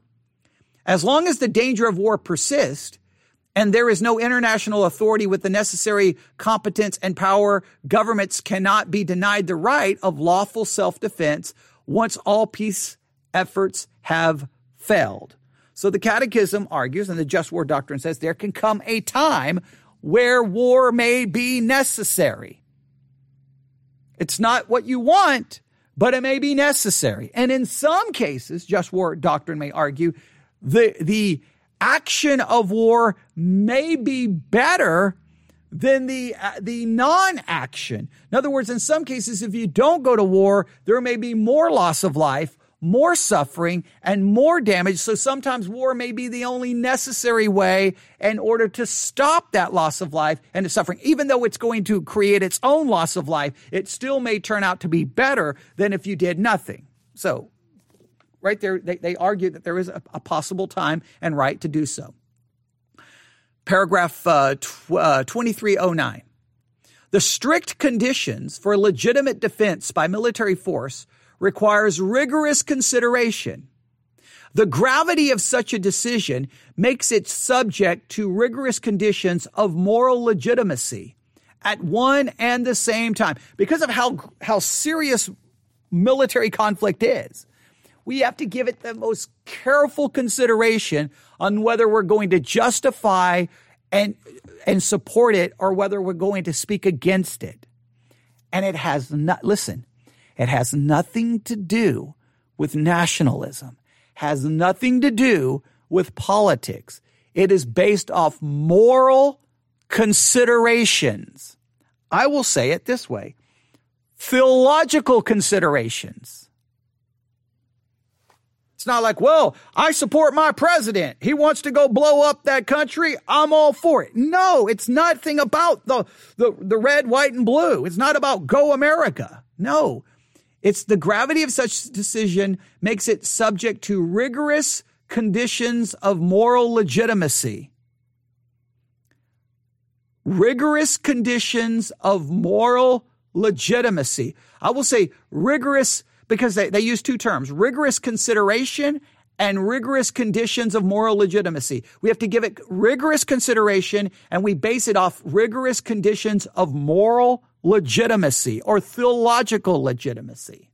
as long as the danger of war persists, and there is no international authority with the necessary competence and power, governments cannot be denied the right of lawful self defense once all peace efforts have failed. So the Catechism argues, and the Just War Doctrine says there can come a time where war may be necessary. It's not what you want, but it may be necessary. And in some cases, Just War Doctrine may argue, the, the action of war may be better than the uh, the non-action. In other words, in some cases, if you don't go to war, there may be more loss of life, more suffering, and more damage. So sometimes war may be the only necessary way in order to stop that loss of life and suffering. Even though it's going to create its own loss of life, it still may turn out to be better than if you did nothing. So right there, they, they argue that there is a, a possible time and right to do so. Paragraph uh, tw- uh, 2309. The strict conditions for legitimate defense by military force requires rigorous consideration. The gravity of such a decision makes it subject to rigorous conditions of moral legitimacy at one and the same time because of how, how serious military conflict is we have to give it the most careful consideration on whether we're going to justify and and support it or whether we're going to speak against it. And it has not listen, it has nothing to do with nationalism, has nothing to do with politics. It is based off moral considerations. I will say it this way theological considerations. It's not like, well, I support my president. He wants to go blow up that country. I'm all for it. No, it's nothing about the, the, the red, white, and blue. It's not about go America. No, it's the gravity of such decision makes it subject to rigorous conditions of moral legitimacy. Rigorous conditions of moral legitimacy. I will say rigorous because they, they use two terms rigorous consideration and rigorous conditions of moral legitimacy. We have to give it rigorous consideration and we base it off rigorous conditions of moral legitimacy or theological legitimacy.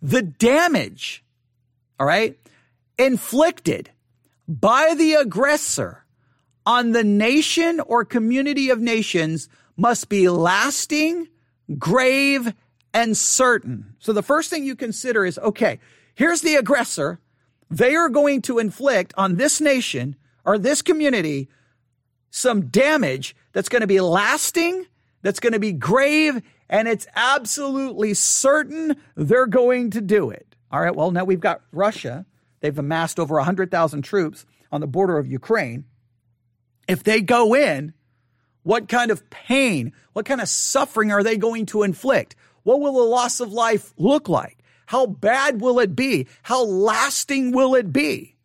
The damage, all right, inflicted by the aggressor on the nation or community of nations must be lasting, grave, and certain. So the first thing you consider is okay, here's the aggressor. They are going to inflict on this nation or this community some damage that's going to be lasting, that's going to be grave, and it's absolutely certain they're going to do it. All right, well, now we've got Russia. They've amassed over 100,000 troops on the border of Ukraine. If they go in, what kind of pain, what kind of suffering are they going to inflict? What will the loss of life look like? How bad will it be? How lasting will it be?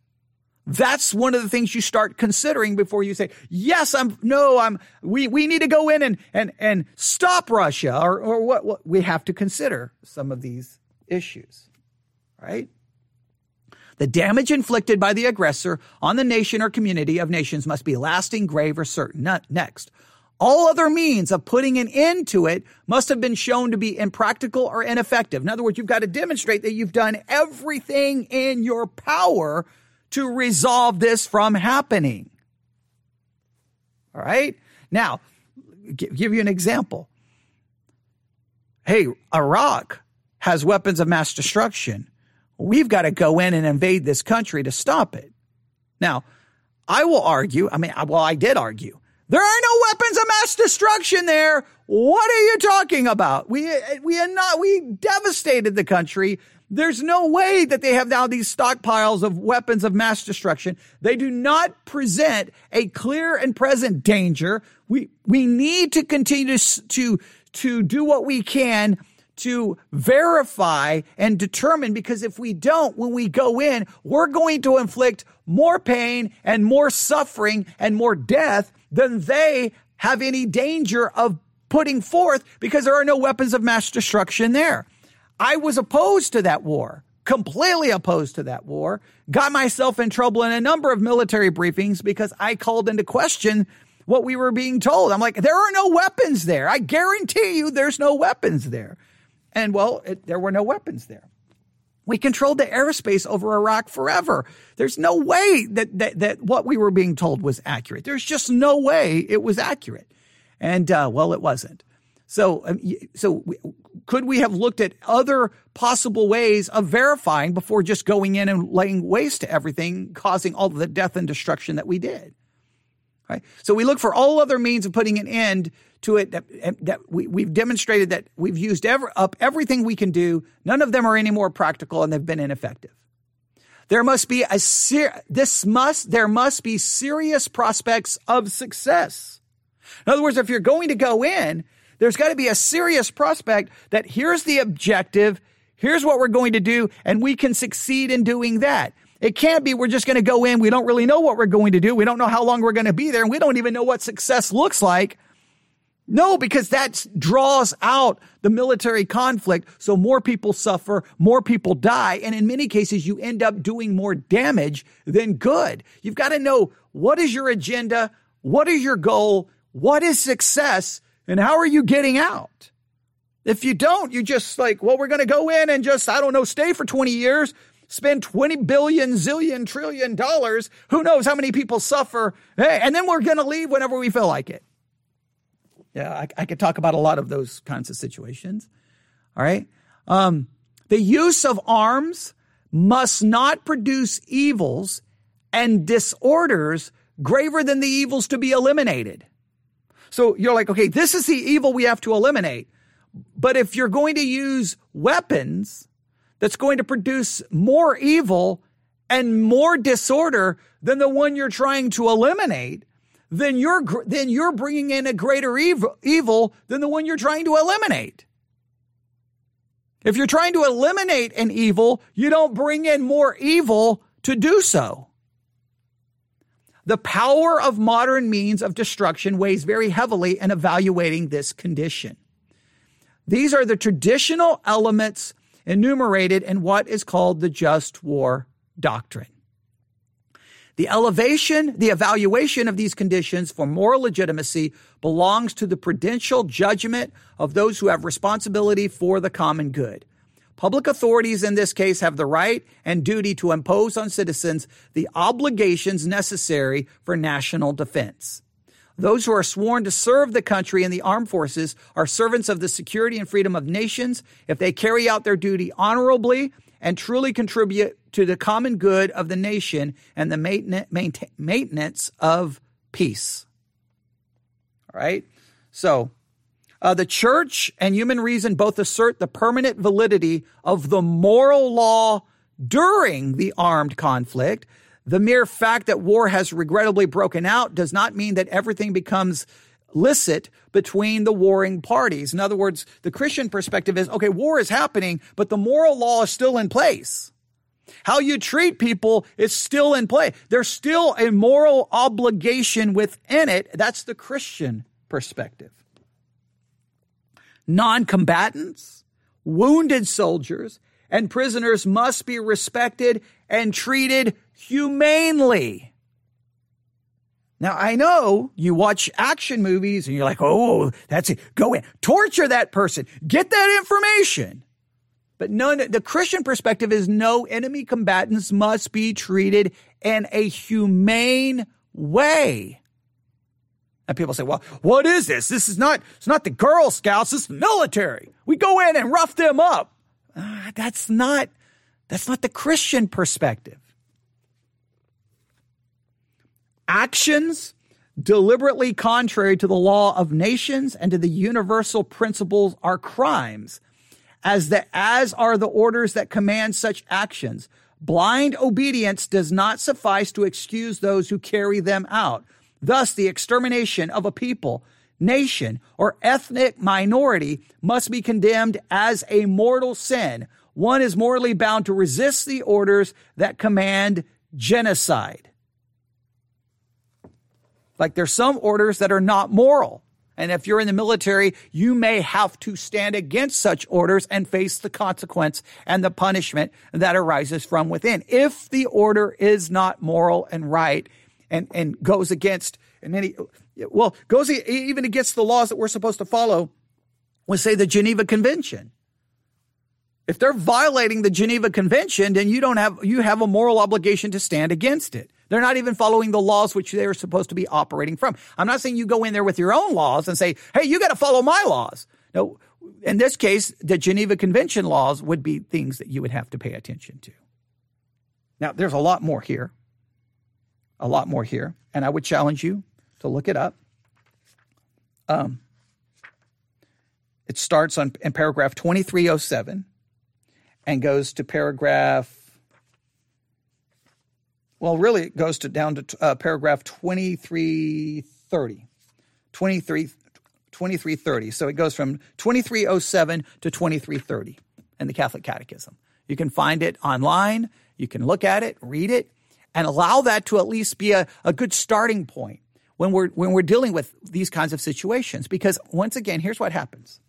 That's one of the things you start considering before you say, yes, I'm, no, I'm, we, we need to go in and, and, and stop Russia or, or what, what we have to consider some of these issues, right? The damage inflicted by the aggressor on the nation or community of nations must be lasting, grave, or certain. Next, all other means of putting an end to it must have been shown to be impractical or ineffective. In other words, you've got to demonstrate that you've done everything in your power to resolve this from happening. All right? Now, give you an example. Hey, Iraq has weapons of mass destruction. We've got to go in and invade this country to stop it. Now, I will argue, I mean, well, I did argue there are no weapons of mass destruction there. What are you talking about? We, we are not, we devastated the country. There's no way that they have now these stockpiles of weapons of mass destruction. They do not present a clear and present danger. We, we need to continue to, to, to do what we can to verify and determine because if we don't, when we go in, we're going to inflict more pain and more suffering and more death than they have any danger of putting forth because there are no weapons of mass destruction there. I was opposed to that war, completely opposed to that war, got myself in trouble in a number of military briefings because I called into question what we were being told. I'm like, there are no weapons there. I guarantee you there's no weapons there. And well, it, there were no weapons there. We controlled the airspace over Iraq forever. There's no way that, that, that what we were being told was accurate. There's just no way it was accurate. And, uh, well, it wasn't. So, um, so could we have looked at other possible ways of verifying before just going in and laying waste to everything, causing all the death and destruction that we did? Right. So we look for all other means of putting an end to it that, that we, we've demonstrated that we've used ever, up everything we can do. None of them are any more practical and they've been ineffective. There must be a ser- this must there must be serious prospects of success. In other words, if you're going to go in, there's got to be a serious prospect that here's the objective, here's what we're going to do, and we can succeed in doing that. It can't be we're just going to go in. We don't really know what we're going to do. We don't know how long we're going to be there. And we don't even know what success looks like. No, because that draws out the military conflict. So more people suffer, more people die. And in many cases, you end up doing more damage than good. You've got to know what is your agenda? What is your goal? What is success? And how are you getting out? If you don't, you're just like, well, we're going to go in and just, I don't know, stay for 20 years spend 20 billion, zillion, trillion dollars. Who knows how many people suffer? Hey, and then we're going to leave whenever we feel like it. Yeah, I, I, could talk about a lot of those kinds of situations. All right. Um, the use of arms must not produce evils and disorders graver than the evils to be eliminated. So you're like, okay, this is the evil we have to eliminate. But if you're going to use weapons, that's going to produce more evil and more disorder than the one you're trying to eliminate, then you're then you're bringing in a greater evil, evil than the one you're trying to eliminate. If you're trying to eliminate an evil, you don't bring in more evil to do so. The power of modern means of destruction weighs very heavily in evaluating this condition. These are the traditional elements enumerated in what is called the just war doctrine. The elevation, the evaluation of these conditions for moral legitimacy belongs to the prudential judgment of those who have responsibility for the common good. Public authorities in this case have the right and duty to impose on citizens the obligations necessary for national defense. Those who are sworn to serve the country in the armed forces are servants of the security and freedom of nations if they carry out their duty honorably and truly contribute to the common good of the nation and the maintenance of peace. All right? So, uh, the church and human reason both assert the permanent validity of the moral law during the armed conflict the mere fact that war has regrettably broken out does not mean that everything becomes licit between the warring parties. In other words, the Christian perspective is okay, war is happening, but the moral law is still in place. How you treat people is still in play. There's still a moral obligation within it. That's the Christian perspective. Non combatants, wounded soldiers, and prisoners must be respected and treated humanely. Now, I know you watch action movies and you're like, oh, that's it. Go in, torture that person, get that information. But none, the Christian perspective is no enemy combatants must be treated in a humane way. And people say, well, what is this? This is not, it's not the Girl Scouts, it's the military. We go in and rough them up. Uh, that's not, that's not the Christian perspective. Actions deliberately contrary to the law of nations and to the universal principles are crimes, as the, as are the orders that command such actions. Blind obedience does not suffice to excuse those who carry them out. Thus, the extermination of a people nation, or ethnic minority must be condemned as a mortal sin. One is morally bound to resist the orders that command genocide. Like there's some orders that are not moral. And if you're in the military, you may have to stand against such orders and face the consequence and the punishment that arises from within. If the order is not moral and right and, and goes against, and any, well, goes even against the laws that we're supposed to follow, let's say the Geneva Convention. If they're violating the Geneva Convention, then you don't have, you have a moral obligation to stand against it. They're not even following the laws which they are supposed to be operating from. I'm not saying you go in there with your own laws and say, hey, you got to follow my laws. No, in this case, the Geneva Convention laws would be things that you would have to pay attention to. Now, there's a lot more here, a lot more here, and I would challenge you to look it up. Um, it starts on in paragraph 2307 and goes to paragraph well, really, it goes to down to uh, paragraph 2330. 23, 2330. So it goes from 2307 to 2330 in the Catholic Catechism. You can find it online. You can look at it, read it, and allow that to at least be a, a good starting point when we're, when we're dealing with these kinds of situations. Because once again, here's what happens.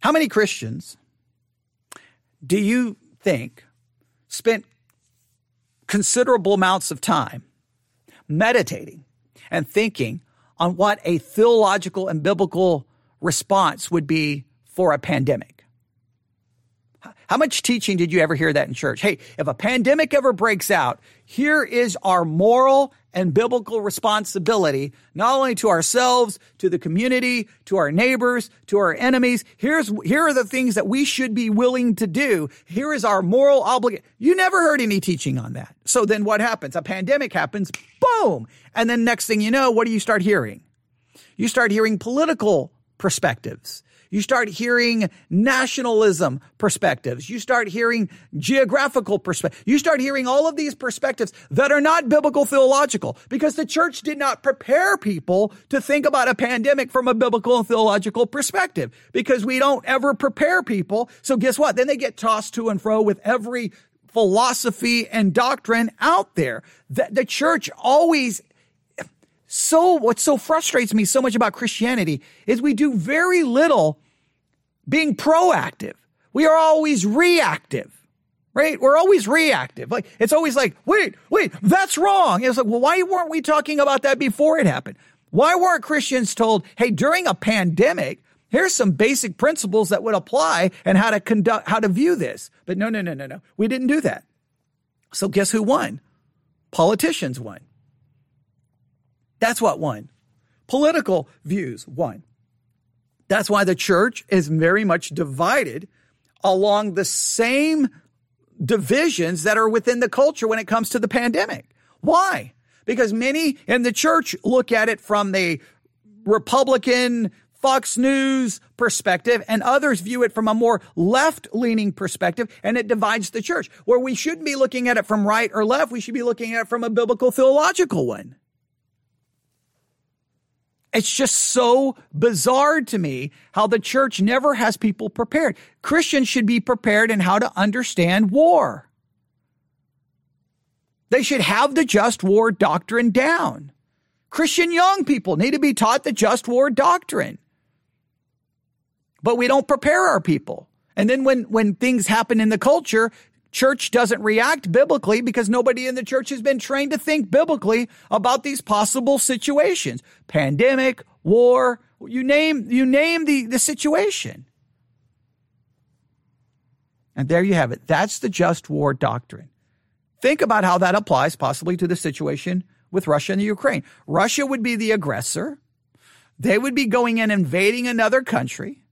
How many Christians do you think, spent considerable amounts of time meditating and thinking on what a theological and biblical response would be for a pandemic. How much teaching did you ever hear that in church? Hey, if a pandemic ever breaks out, here is our moral and biblical responsibility, not only to ourselves, to the community, to our neighbors, to our enemies. Here's, here are the things that we should be willing to do. Here is our moral obligation. You never heard any teaching on that. So then what happens? A pandemic happens, boom. And then next thing you know, what do you start hearing? You start hearing political perspectives. You start hearing nationalism perspectives. You start hearing geographical perspectives. You start hearing all of these perspectives that are not biblical theological because the church did not prepare people to think about a pandemic from a biblical and theological perspective because we don't ever prepare people. So guess what? Then they get tossed to and fro with every philosophy and doctrine out there. The, the church always so what so frustrates me so much about Christianity is we do very little being proactive. We are always reactive. Right? We're always reactive. Like it's always like, wait, wait, that's wrong. It's like, well, why weren't we talking about that before it happened? Why weren't Christians told, hey, during a pandemic, here's some basic principles that would apply and how to conduct, how to view this? But no, no, no, no, no. We didn't do that. So guess who won? Politicians won. That's what won. Political views won. That's why the church is very much divided along the same divisions that are within the culture when it comes to the pandemic. Why? Because many in the church look at it from the Republican Fox News perspective, and others view it from a more left leaning perspective, and it divides the church. Where we shouldn't be looking at it from right or left, we should be looking at it from a biblical theological one. It's just so bizarre to me how the church never has people prepared. Christians should be prepared in how to understand war. They should have the just war doctrine down. Christian young people need to be taught the just war doctrine. But we don't prepare our people. And then when, when things happen in the culture, church doesn't react biblically because nobody in the church has been trained to think biblically about these possible situations. Pandemic, war, you name, you name the, the situation. And there you have it. That's the just war doctrine. Think about how that applies possibly to the situation with Russia and the Ukraine. Russia would be the aggressor. They would be going and invading another country.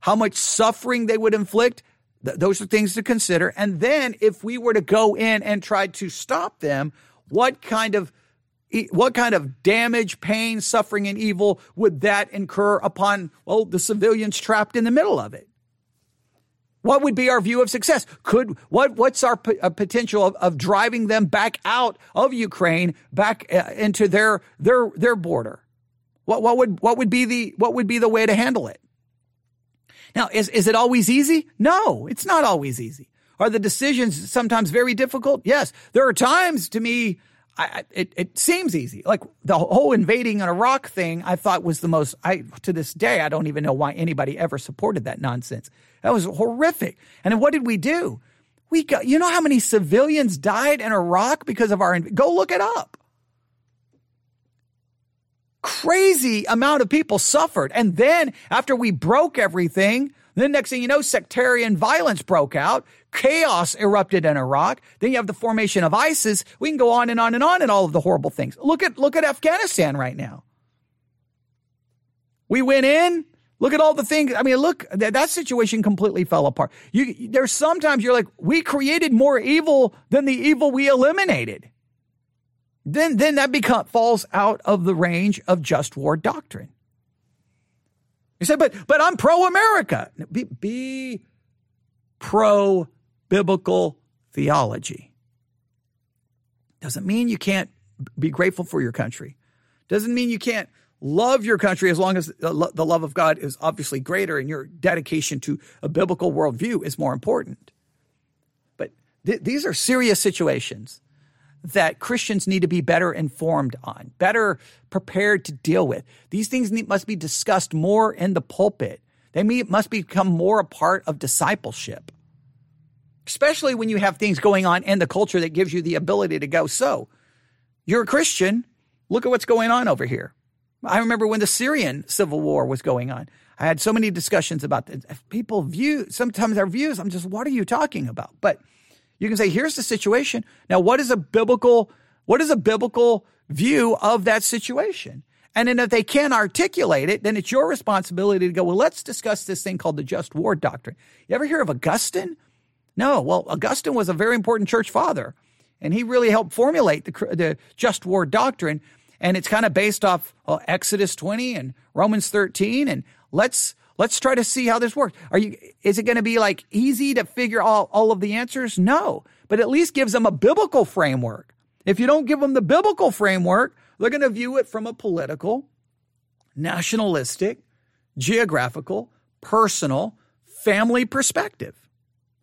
How much suffering they would inflict Th- those are things to consider. And then if we were to go in and try to stop them, what kind of what kind of damage, pain, suffering, and evil would that incur upon, well, the civilians trapped in the middle of it? What would be our view of success? Could what what's our p- uh, potential of, of driving them back out of Ukraine back uh, into their their their border? What what would what would be the what would be the way to handle it? Now, is is it always easy? No, it's not always easy. Are the decisions sometimes very difficult? Yes. There are times to me I, it, it seems easy. Like the whole invading an Iraq thing, I thought was the most, I, to this day, I don't even know why anybody ever supported that nonsense. That was horrific. And what did we do? We got, you know how many civilians died in Iraq because of our, go look it up. Crazy amount of people suffered. And then after we broke everything, then next thing you know, sectarian violence broke out. Chaos erupted in Iraq. Then you have the formation of ISIS. We can go on and on and on and all of the horrible things. Look at, look at Afghanistan right now. We went in. Look at all the things. I mean, look, that, that situation completely fell apart. You, there's sometimes you're like, we created more evil than the evil we eliminated. Then, then that become, falls out of the range of just war doctrine. You say, but but I'm pro America. Be, be pro biblical theology. Doesn't mean you can't be grateful for your country. Doesn't mean you can't love your country as long as the love of God is obviously greater and your dedication to a biblical worldview is more important. But th- these are serious situations that Christians need to be better informed on, better prepared to deal with. These things need, must be discussed more in the pulpit. They may, must become more a part of discipleship, especially when you have things going on in the culture that gives you the ability to go, so you're a Christian. Look at what's going on over here. I remember when the Syrian civil war was going on. I had so many discussions about this. People view, sometimes our views, I'm just, what are you talking about? But you can say, here's the situation. Now, what is a biblical, what is a biblical view of that situation? And then if they can't articulate it, then it's your responsibility to go, well, let's discuss this thing called the just war doctrine. You ever hear of Augustine? No. Well, Augustine was a very important church father, and he really helped formulate the, the just war doctrine. And it's kind of based off well, Exodus 20 and Romans 13. And let's, Let's try to see how this works. Are you, is it going to be like easy to figure all, all of the answers? No, but at least gives them a biblical framework. If you don't give them the biblical framework, they're going to view it from a political, nationalistic, geographical, personal, family perspective.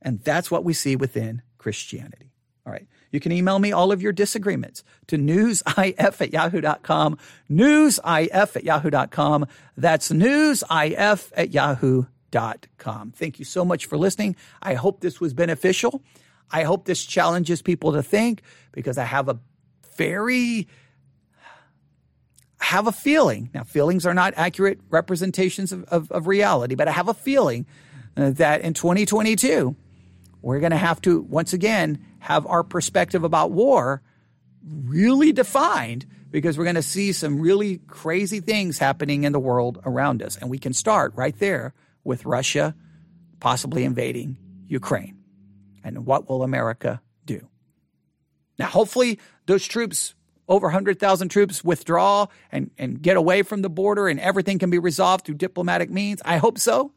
And that's what we see within Christianity. All right. You can email me all of your disagreements to newsif at yahoo.com, newsif at yahoo.com. That's newsif at yahoo.com. Thank you so much for listening. I hope this was beneficial. I hope this challenges people to think because I have a very have a feeling. Now, feelings are not accurate representations of, of, of reality, but I have a feeling uh, that in 2022, we're going to have to, once again, have our perspective about war really defined because we're going to see some really crazy things happening in the world around us. And we can start right there with Russia possibly invading Ukraine. And what will America do? Now, hopefully, those troops, over 100,000 troops, withdraw and, and get away from the border and everything can be resolved through diplomatic means. I hope so.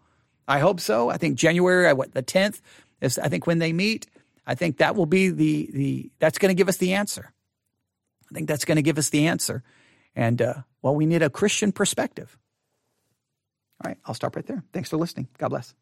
I hope so. I think January, what, the 10th, is I think when they meet, I think that will be the the that's going to give us the answer. I think that's going to give us the answer. And uh, well, we need a Christian perspective. All right, I'll stop right there. Thanks for listening. God bless.